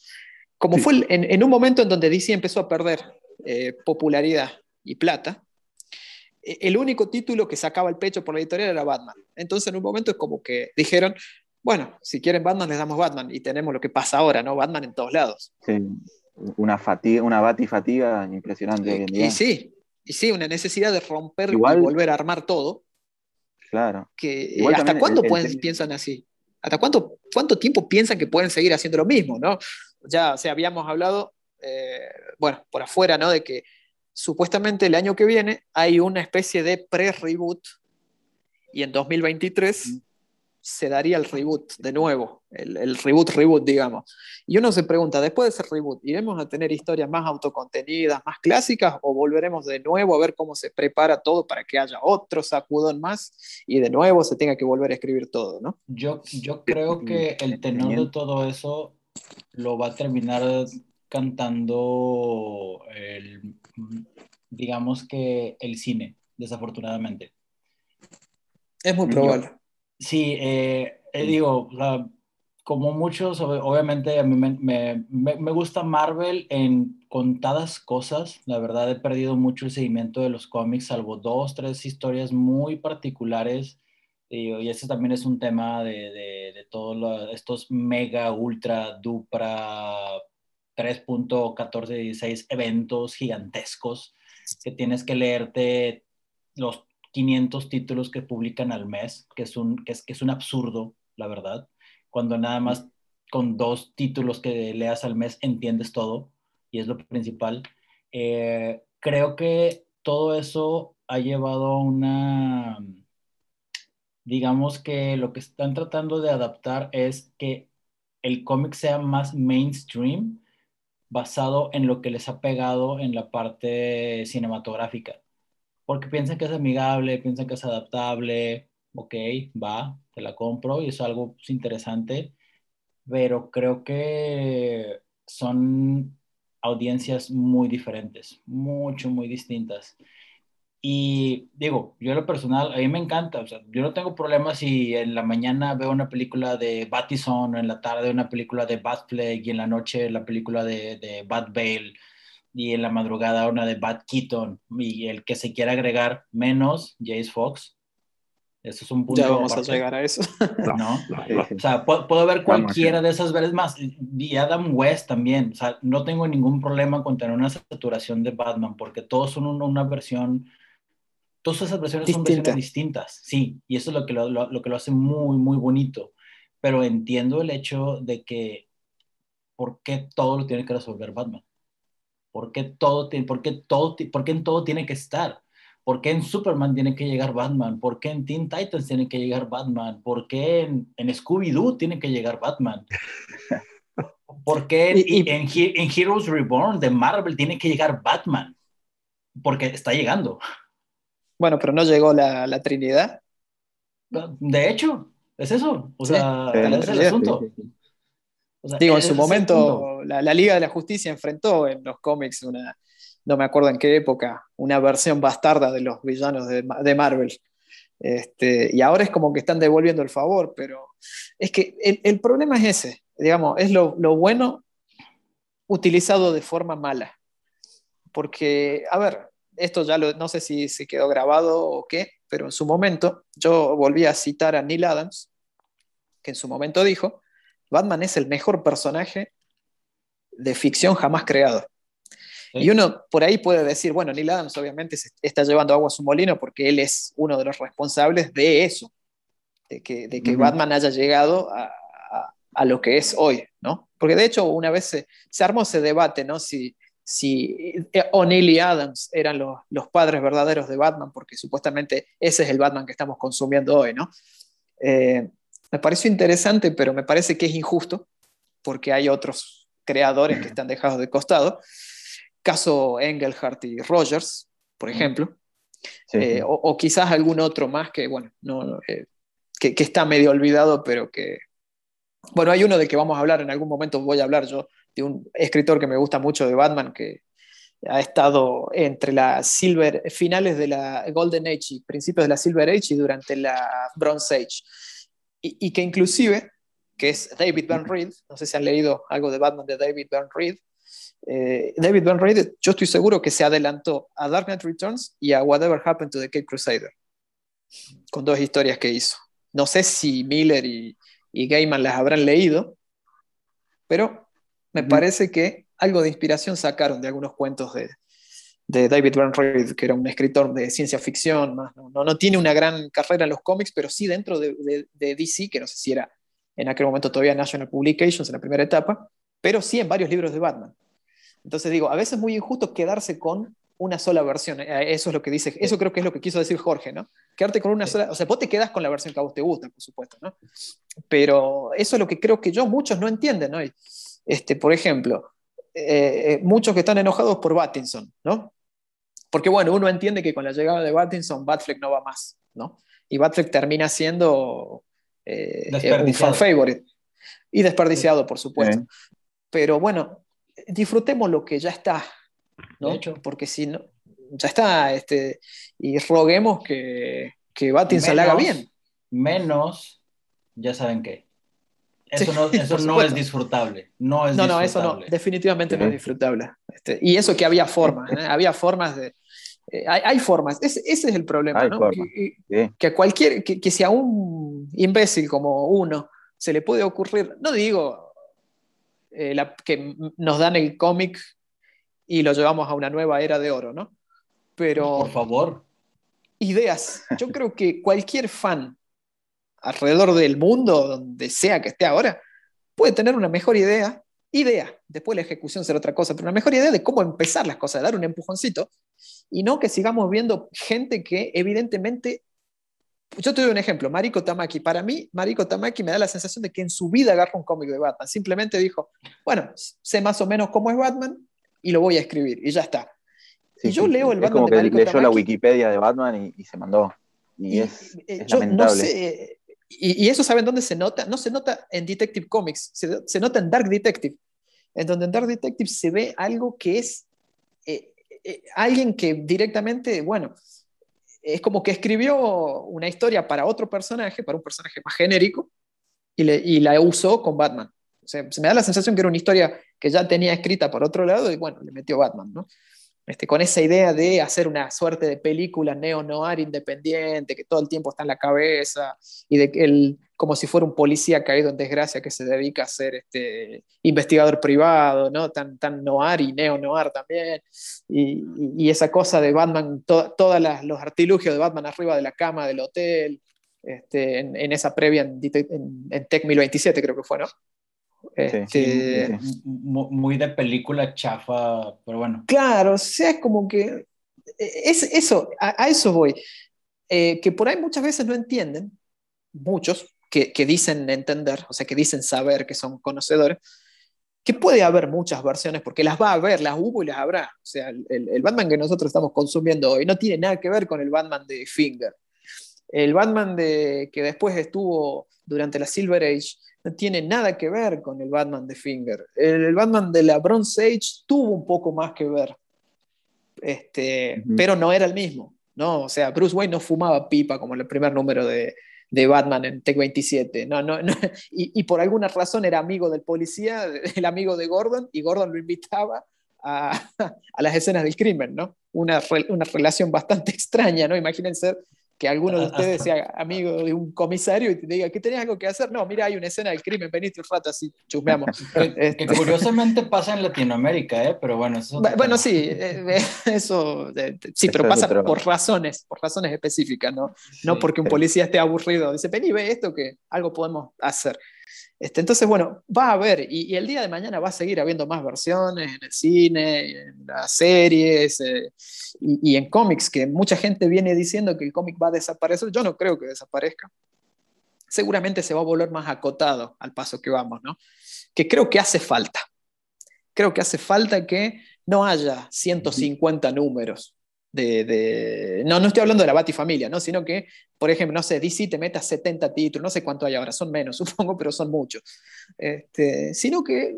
como Sí. fue el- en, en un momento en donde DC empezó a perder eh, popularidad y plata, eh, el único título que sacaba el pecho por la editorial era Batman. Entonces en un momento es como que dijeron, bueno, si quieren Batman les damos Batman y tenemos lo que pasa ahora, ¿no? Batman en todos lados. Sí. Una fatiga, una batifatiga impresionante hoy en día. y sí, y sí, una necesidad de romper Igual- y volver a armar todo. Claro. Que, eh, Igual ¿Hasta cuándo el- el pueden- tema- piensan así? ¿Hasta cuánto, cuánto tiempo piensan que pueden seguir haciendo lo mismo? ¿no? Ya o sea, habíamos hablado, eh, bueno, por afuera, ¿no? De que supuestamente el año que viene hay una especie de pre-reboot y en 2023 se daría el reboot de nuevo, el, reboot, reboot, digamos. Y uno se pregunta, después de ese reboot, ¿iremos a tener historias más autocontenidas, más clásicas, o volveremos de nuevo a ver cómo se prepara todo para que haya otro sacudón más y de nuevo se tenga que volver a escribir todo, ¿no? Yo, yo creo que el tenor de todo eso lo va a terminar cantando el, digamos que el cine, desafortunadamente. Es muy probable. Sí, eh, eh, digo, como muchos, obviamente a mí me, me, me, gusta Marvel en contadas cosas. La verdad he perdido mucho el seguimiento de los cómics, salvo dos, tres historias muy particulares. Y ese también es un tema de, de, de todos estos mega, ultra, dupra, 3.1416 eventos gigantescos que tienes que leerte los 500 títulos que publican al mes, que es un, que es, que es un absurdo, la verdad, cuando nada más con dos títulos que leas al mes entiendes todo, y es lo principal. Eh, creo que todo eso ha llevado a una, digamos que lo que están tratando de adaptar es que el cómic sea más mainstream basado en lo que les ha pegado en la parte cinematográfica. Porque piensan que es amigable, piensan que es adaptable, ok, va, te la compro y es algo pues, interesante, pero creo que son audiencias muy diferentes, mucho, muy distintas. Y digo, yo en lo personal, a mí me encanta, o sea, yo no tengo problema si en la mañana veo una película de Battison, o en la tarde una película de Batfleck, y en la noche la película de, de Bat Bale y en la madrugada una de Bad Keaton y el que se quiera agregar menos Jace Fox. Eso es un punto. Ya vamos a llegar a eso. No, o sea, puedo, ver cualquiera de esas veces más. Y Adam West también. O sea, no tengo ningún problema con tener una saturación de Batman porque todos son una, versión. Todas esas versiones son versiones distintas. Sí, y eso es lo que lo, lo que lo hace muy, muy bonito. Pero entiendo el hecho de que. ¿Por qué todo lo tiene que resolver Batman? ¿Por qué, todo, por, qué todo, ¿Por qué en todo tiene que estar? ¿Por qué en Superman tiene que llegar Batman? ¿Por qué en Teen Titans tiene que llegar Batman? ¿Por qué en, en Scooby-Doo tiene que llegar Batman? ¿Por qué en, en, Heroes Reborn de Marvel tiene que llegar Batman? Porque está llegando. Bueno, pero no llegó la, la Trinidad. De hecho, es eso. O sea, es el asunto. Digo, en su momento la, Liga de la Justicia enfrentó en los cómics una, no me acuerdo en qué época, una versión bastarda de los villanos de, Marvel. Este, y ahora es como que están devolviendo el favor, pero es que el, problema es ese, digamos, es lo, bueno utilizado de forma mala. Porque, a ver, esto ya no sé si se quedó grabado o qué, pero en su momento yo volví a citar a Neil Adams, que en su momento dijo Batman es el mejor personaje de ficción jamás creado. Y uno por ahí puede decir, bueno, Neil Adams obviamente está llevando agua a su molino porque él es uno de los responsables de eso, de que, de que Batman haya llegado a, a, lo que es hoy, ¿no? Porque de hecho una vez se, se armó ese debate, ¿no? Si, si eh, O'Neill y Adams eran los, los, padres verdaderos de Batman, porque supuestamente ese es el Batman que estamos consumiendo hoy, ¿no? Eh, me pareció interesante, pero me parece que es injusto porque hay otros creadores que están dejados de costado. Caso Engelhardt y Rogers, por ejemplo. Eh, o, quizás algún otro más que, bueno, no, eh, que, está medio olvidado, pero que... Bueno, hay uno del que vamos a hablar en algún momento, voy a hablar yo, de un escritor que me gusta mucho de Batman, que ha estado entre las Silver, finales de la Golden Age y principios de la Silver Age y durante la Bronze Age y, que inclusive, que es David Van Reed, no sé si han leído algo de Batman de David Van Reed, eh, David Van Reed, yo estoy seguro que se adelantó a Dark Knight Returns y a Whatever Happened to the Cape Crusader, con dos historias que hizo. No sé si Miller y, y Gaiman las habrán leído, pero me parece que algo de inspiración sacaron de algunos cuentos de, de David Reed, que era un escritor de ciencia ficción, no, no, tiene una gran carrera en los cómics, pero sí dentro de, de, DC, que no sé si era en aquel momento todavía National Publications en la primera etapa, pero sí en varios libros de Batman. Entonces digo, a veces es muy injusto quedarse con una sola versión. Eh, eso es lo que dice, eso creo que es lo que quiso decir Jorge, ¿no? quedarte con una sola, o sea, vos te quedas con la versión que a vos te gusta, por supuesto, ¿no? Pero eso es lo que creo que yo, muchos no entienden, ¿no? Este, por ejemplo, eh, muchos que están enojados por Battinson, ¿no? Porque bueno, uno entiende que con la llegada de Battinson, Batfleck no va más, ¿no? Y Batfleck termina siendo eh, un fan favorite. Y desperdiciado, por supuesto. Pero bueno, disfrutemos lo que ya está, ¿no? Porque si no, ya está, este, y roguemos que, que Battinson haga bien. Menos, ya saben qué. Eso, no, eso no, es disfrutable. No, es no, no, eso no, definitivamente no es disfrutable. Este, y eso que había formas, ¿eh? había formas de... Eh, hay, formas, ese, ese es el problema, ¿no? Que, cualquier, que, que si a un imbécil como uno se le puede ocurrir, no digo eh, que nos dan el cómic y lo llevamos a una nueva era de oro, ¿no? Pero... Por favor. Ideas. Yo creo que cualquier fan alrededor del mundo, donde sea que esté ahora, puede tener una mejor idea, idea, después la ejecución será otra cosa, pero una mejor idea de cómo empezar las cosas, dar un empujoncito, y no que sigamos viendo gente que evidentemente yo te doy un ejemplo, Mariko Tamaki. Para mí, Mariko Tamaki me da la sensación de que en su vida agarra un cómic de Batman. Simplemente dijo, bueno, sé más o menos cómo es Batman y lo voy a escribir y ya está. y yo leo el Batman como de que leyó la Wikipedia de Batman y, se mandó. Y, es, eh, lamentable. Y, eso, ¿saben dónde se nota? No se nota en Detective Comics, se, nota en Dark Detective, en donde en Dark Detective se ve algo que es eh, eh, alguien que directamente, bueno, es como que escribió una historia para otro personaje, para un personaje más genérico, y, y la usó con Batman. O sea, se me da la sensación que era una historia que ya tenía escrita por otro lado y bueno, le metió Batman, ¿no? Este, con esa idea de hacer una suerte de película neo-noir independiente, que todo el tiempo está en la cabeza, y de él, como si fuera un policía caído en desgracia que se dedica a ser este, investigador privado, ¿no? tan, tan noir y neo-noir también, y, y, esa cosa de Batman, todos los artilugios de Batman arriba de la cama del hotel, este, en, esa previa en, en, en Tech 1027 creo que fue, ¿no? Este, muy de película chafa, pero bueno. Claro, o sea, es como que es eso, a, eso voy. Eh, que por ahí muchas veces no entienden, muchos que, que, dicen entender, o sea, que dicen saber que son conocedores, que puede haber muchas versiones, porque las va a haber, las hubo y las habrá. O sea, el, el Batman que nosotros estamos consumiendo hoy no tiene nada que ver con el Batman de Finger. El Batman de, que después estuvo durante la Silver Age no tiene nada que ver con el Batman de Finger. El, Batman de la Bronze Age tuvo un poco más que ver, este, pero no era el mismo. ¿no? O sea, Bruce Wayne no fumaba pipa como en el primer número de, de Batman en Tech 27. No, no, Y, y, por alguna razón era amigo del policía, el amigo de Gordon, y Gordon lo invitaba a, a las escenas del crimen, ¿no? Una, una relación bastante extraña, ¿no? Imagínense que alguno de ustedes sea amigo de un comisario y te diga que tenés algo que hacer. No, mira, hay una escena del crimen, veniste un rato así, chusmeamos. que, este. curiosamente pasa en Latinoamérica, ¿eh? pero bueno, eso. Bueno, sí, eh, eh, eso, sí, pero pasa por razones, por razones específicas, ¿no? no porque un policía esté aburrido, dice, vení, ve esto que algo podemos hacer. Este, entonces, bueno, va a haber, y, el día de mañana va a seguir habiendo más versiones en el cine, en las series eh, y, en cómics, que mucha gente viene diciendo que el cómic va a desaparecer. Yo no creo que desaparezca. Seguramente se va a volver más acotado al paso que vamos, ¿no? Que creo que hace falta. Creo que hace falta que no haya 150 números de, no, no estoy hablando de la Batifamilia, ¿no? sino que, por ejemplo, no sé, DC te meta 70 títulos, no sé cuánto hay ahora, son menos, supongo, pero son muchos. Este, sino que,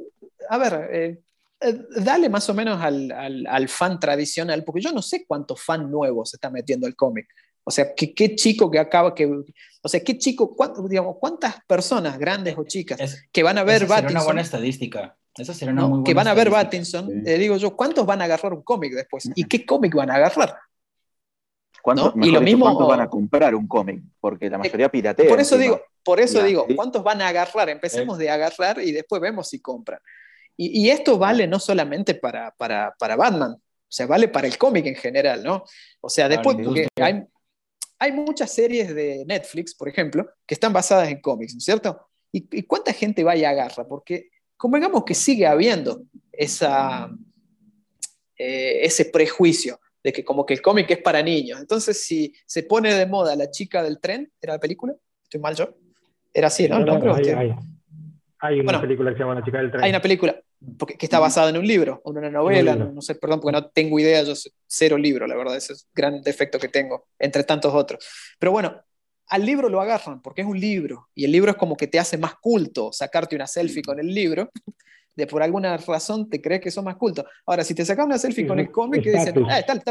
a ver, eh, eh, dale más o menos al, al, fan tradicional, porque yo no sé cuántos fan nuevos se está metiendo el cómic. O sea, ¿qué, qué chico que acaba, que, o sea, qué chico, digamos, cuántas personas, grandes o chicas, que van a ver Batman. una buena estadística que van a ver Battinson, eh, digo yo, ¿cuántos van a agarrar un cómic después? ¿Y qué cómic van a agarrar? ¿Cuántos, y lo mismo, ¿cuántos van a comprar un cómic? Porque la mayoría piratea. Por eso digo, por eso digo, ¿cuántos van a agarrar? Empecemos de agarrar y después vemos si compran. Y, esto vale no solamente para, para, para, Batman, o sea, vale para el cómic en general, ¿no? O sea, después, porque hay, hay muchas series de Netflix, por ejemplo, que están basadas en cómics, ¿no es cierto? ¿Y, y cuánta gente va y agarra? Porque convengamos que sigue habiendo esa, eh, ese prejuicio. De que como que el cómic es para niños. Entonces, si se pone de moda la chica del tren, ¿era la película? ¿Estoy mal yo? Era así, ¿no? hay, una película que se llama La chica del tren. Hay una película porque, que está basada en un libro o en una novela, no, sé, perdón, porque no tengo idea, yo sé, cero libro, la verdad, ese es gran defecto que tengo, entre tantos otros. Pero bueno, al libro lo agarran porque es un libro y el libro es como que te hace más culto sacarte una selfie con el libro. De por alguna razón te crees que son más culto. Ahora, si te sacas una selfie con el cómic, que dicen, ah, está,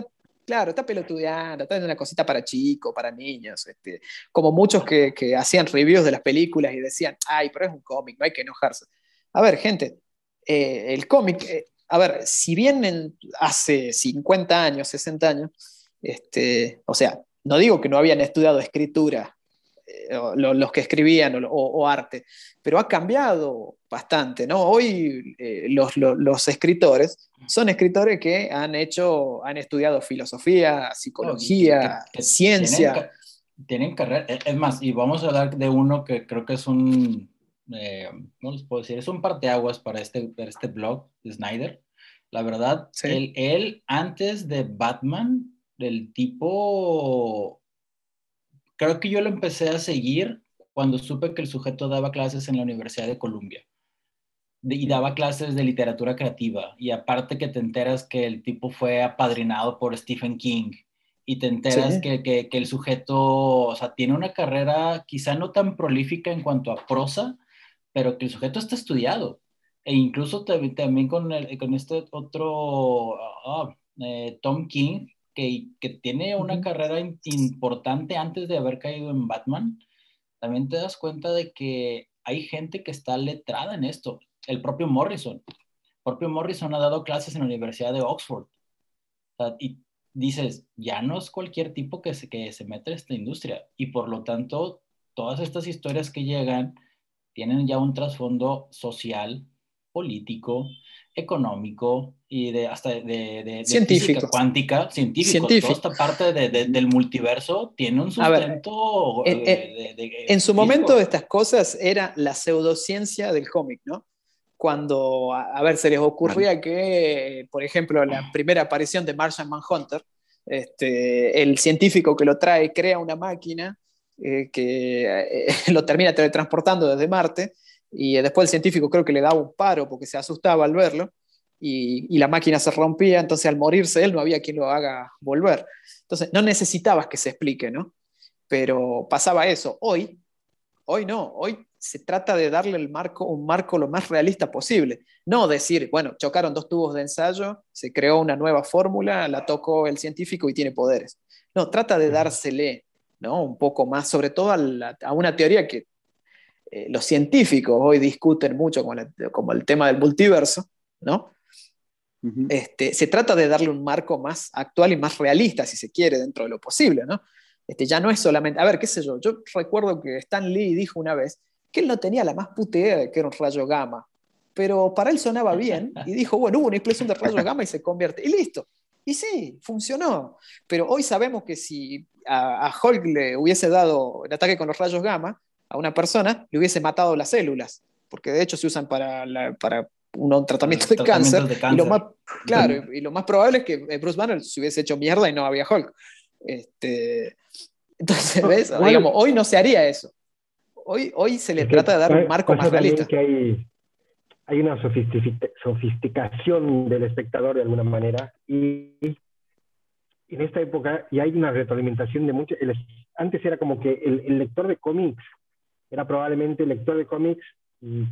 claro, está pelotudeando, está en una cosita para chicos, para niños. Este, como muchos que, que hacían reviews de las películas y decían, ay, pero es un cómic, no hay que enojarse. A ver, gente, eh, el cómic, eh, a ver, si bien hace 50 años, 60 años, este, o sea, no digo que no habían estudiado escritura eh, los que escribían o, arte, pero ha cambiado bastante, ¿no? Hoy eh, los, escritores son escritores que han hecho, han estudiado filosofía, psicología, ciencia. Tienen, carrera, es más, y vamos a hablar de uno que creo que es un, eh, ¿cómo les puedo decir? Es un parteaguas para este, para este blog de Snyder. La verdad, él antes de Batman del tipo, creo que yo lo empecé a seguir cuando supe que el sujeto daba clases en la Universidad de Columbia. Y daba clases de literatura creativa. Y aparte que te enteras que el tipo fue apadrinado por Stephen King y te enteras que, que, el sujeto, o sea, tiene una carrera quizá no tan prolífica en cuanto a prosa, pero que el sujeto está estudiado. E incluso también con, el, con este otro, ah, eh, Tom King, que, que tiene una carrera importante antes de haber caído en Batman, también te das cuenta de que hay gente que está letrada en esto. El propio Morrison. El propio Morrison ha dado clases en la Universidad de Oxford. y dices, ya no es cualquier tipo que se, que se mete en esta industria. Y por lo tanto, todas estas historias que llegan tienen ya un trasfondo social, político, económico y de hasta de, científico. cuántica, científico. Toda esta parte del multiverso tiene un sustento. en, su momento estas cosas era la pseudociencia del cómic, ¿no? Cuando, a, ver, se les ocurría que, por ejemplo, la primera aparición de Martian Manhunter, este, el científico que lo trae crea una máquina eh, que eh, lo termina teletransportando desde Marte y después el científico creo que le daba un paro porque se asustaba al verlo y, la máquina se rompía, entonces al morirse él no había quien lo haga volver. Entonces no necesitabas que se explique, ¿no? Pero pasaba eso. Hoy, hoy no, hoy se trata de darle el marco, un marco lo más realista posible. No decir, bueno, chocaron dos tubos de ensayo, se creó una nueva fórmula, la tocó el científico y tiene poderes. No, trata de dársele ¿no? un poco más, sobre todo a una teoría que eh, los científicos hoy discuten mucho como, el tema del multiverso, ¿no? Este, se trata de darle un marco más actual y más realista, si se quiere, dentro de lo posible, ¿no? Este, ya no es solamente, a ver, qué sé yo, yo recuerdo que Stan Lee dijo una vez que él no tenía la más puta idea de que era un rayo gamma, pero para él sonaba bien y dijo, bueno, hubo una explosión de rayo gamma y se convierte, y listo. Y sí, funcionó. Pero hoy sabemos que si a, a Hulk le hubiese dado el ataque con los rayos gamma, a una persona, le hubiese matado las células, porque de hecho se usan para, para un tratamiento, de, cáncer, Y lo más, claro, y lo más probable es que Bruce Banner se hubiese hecho mierda y no había Hulk. Este, entonces, ¿ves? Digamos, hoy no se haría eso. Hoy, hoy se le trata de dar un marco más realista. Que hay, hay una sofisticación del espectador de alguna manera y en esta época y hay una retroalimentación de muchos. Antes era como que el, el lector de cómics era probablemente lector de cómics y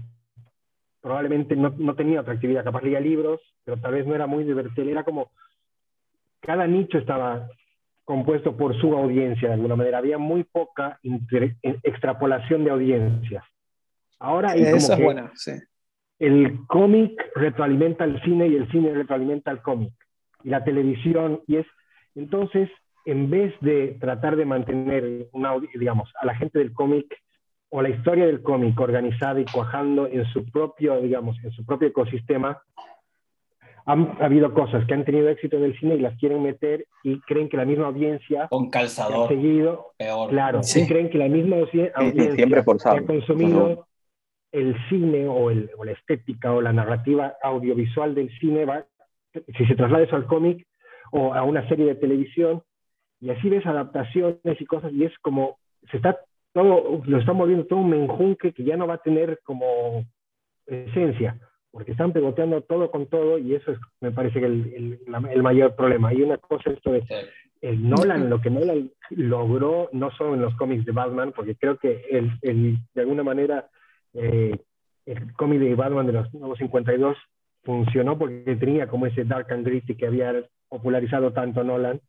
probablemente no, no, tenía otra actividad, capaz leía libros, pero tal vez no era muy divertido, era como cada nicho estaba compuesto por su audiencia de alguna manera, había muy poca extrapolación de audiencias. Ahora hay como el cómic retroalimenta al cine y el cine retroalimenta al cómic y la televisión y es entonces en vez de tratar de mantener una digamos a la gente del cómic o la historia del cómic organizada y cuajando en su propio, digamos, en su propio ecosistema, han habido cosas que han tenido éxito en el cine y las quieren meter y creen que la misma audiencia con calzador ha seguido, peor. claro, sí. creen que la misma audiencia siempre que ha consumido el cine o, el, o, la estética o la narrativa audiovisual del cine va, si se traslada eso al cómic, o a una serie de televisión, y así ves adaptaciones y cosas, y es como, se está todo, lo están volviendo todo un menjunque que ya no va a tener como esencia, porque están pegoteando todo con todo, y eso es, me parece que el, el, mayor problema. Hay una cosa, esto de el Nolan, lo que Nolan logró, no solo en los cómics de Batman, porque creo que el, de alguna manera eh, el cómic de Batman de los nuevos 52 funcionó porque tenía como ese dark and gritty que había popularizado tanto Nolan,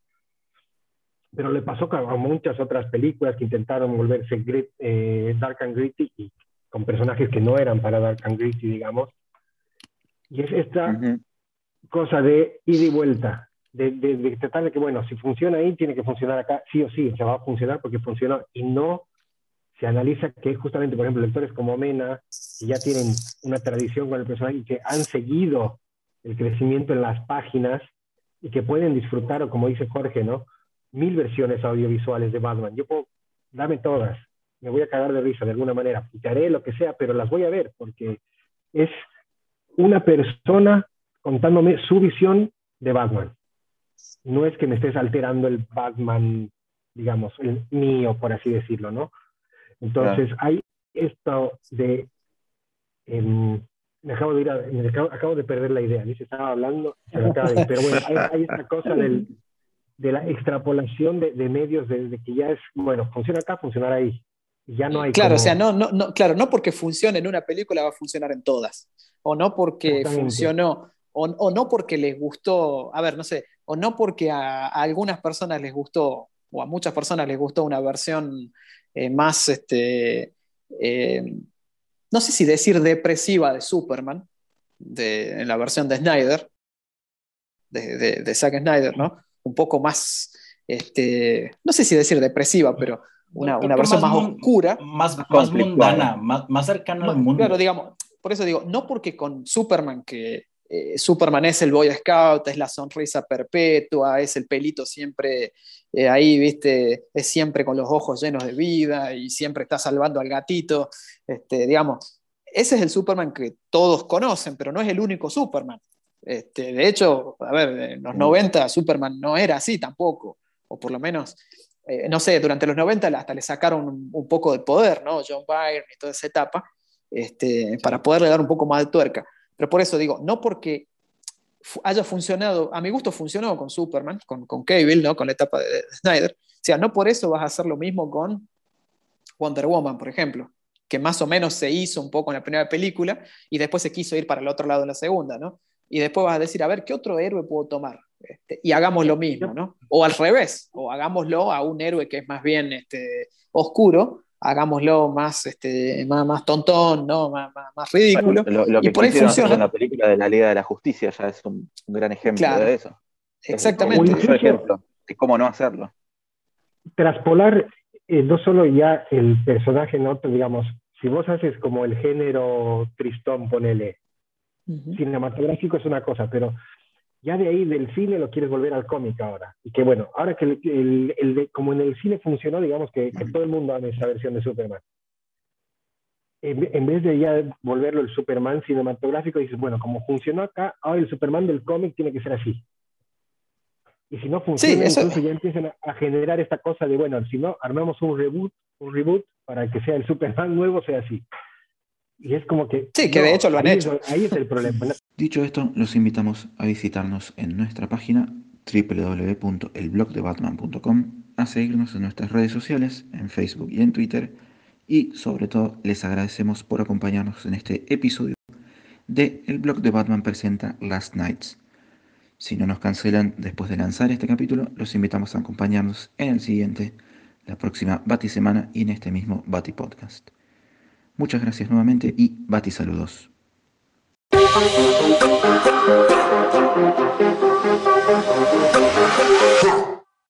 pero le pasó a muchas otras películas que intentaron volverse eh, dark and gritty y con personajes que no eran para dark and gritty, digamos. Y es esta cosa de ida y vuelta, de, de, tratar de que, bueno, si funciona ahí, tiene que funcionar acá, sí o sí, se va a funcionar porque funcionó, y no se analiza que justamente, por ejemplo, lectores como Mena, que ya tienen una tradición con el personaje y que han seguido el crecimiento en las páginas y que pueden disfrutar, o como dice Jorge, ¿no? Mil versiones audiovisuales de Batman. Yo puedo, dame todas, me voy a cagar de risa de alguna manera, haré lo que sea, pero las voy a ver porque es una persona contándome su visión de Batman. No es que me estés alterando el Batman, digamos, el mío, por así decirlo, ¿no? Entonces, hay esto de... Em, me acabo de ir acabo, de perder la idea, ni se estaba hablando, pero bueno, hay, esta cosa del, de la extrapolación de, de medios, de, que ya es, bueno, funciona acá, funcionará ahí. Ya no hay claro, o sea, no, no, no, claro, no porque funcione en una película va a funcionar en todas, o no porque funcionó, o, o, no porque les gustó, a ver, no sé, o no porque a, a, algunas personas les gustó, o a muchas personas les gustó una versión eh, más, este, eh, no sé si decir depresiva de Superman, de, en la versión de Snyder, de, de, Zack Snyder, ¿no? Un poco más, este, no sé si decir depresiva, pero una, una versión más, oscura. Más, más mundana, más, más cercana al mundo. Claro, digamos, por eso digo, no porque con Superman, que eh, Superman es el Boy Scout, es la sonrisa perpetua, es el pelito siempre eh, ahí, viste, es siempre con los ojos llenos de vida y siempre está salvando al gatito, este, digamos, ese es el Superman que todos conocen, pero no es el único Superman. Este, de hecho, a ver, en los 90 Superman no era así tampoco, o por lo menos, eh, no sé, durante los 90 hasta le sacaron un, poco de poder, ¿no? John Byrne y toda esa etapa, este, para poderle dar un poco más de tuerca. Pero por eso digo, no porque haya funcionado, a mi gusto funcionó con Superman, con, con Cable, ¿no? con la etapa de, Snyder. O sea, no por eso vas a hacer lo mismo con Wonder Woman, por ejemplo, que más o menos se hizo un poco en la primera película y después se quiso ir para el otro lado en la segunda, ¿no? Y después vas a decir, a ver, ¿qué otro héroe puedo tomar? Este, y hagamos lo mismo, ¿no? O al revés, o hagámoslo a un héroe que es más bien este, oscuro hagámoslo más, este, más, más tontón, ¿no? más, más, ridículo. lo, que y por ahí funciona. la película de la Liga de la Justicia ya es un, gran ejemplo de eso. Exactamente. Es un ejemplo de cómo no hacerlo. Traspolar eh, no solo ya el personaje, ¿no? digamos, si vos haces como el género tristón, ponele, cinematográfico es una cosa, pero ya de ahí del cine lo quieres volver al cómic ahora. Y que bueno, ahora que el, el, como en el cine funcionó, digamos que, todo el mundo ama esa versión de Superman. En, vez de ya volverlo el Superman cinematográfico, dices, bueno, como funcionó acá, ahora el Superman del cómic tiene que ser así. Y si no funciona, entonces ya empiezan a, generar esta cosa de, bueno, si no, armamos un reboot, un reboot para que sea el Superman nuevo, sea así. Y es como que... Sí, que de hecho lo han hecho. ahí es el problema. Dicho esto, los invitamos a visitarnos en nuestra página www.elblogdebatman.com, a seguirnos en nuestras redes sociales, en Facebook y en Twitter, y sobre todo les agradecemos por acompañarnos en este episodio de El blog de Batman presenta Last Nights. Si no nos cancelan después de lanzar este capítulo, los invitamos a acompañarnos en el siguiente, la próxima Bati Semana y en este mismo Bati Podcast. Muchas gracias nuevamente y Bati saludos.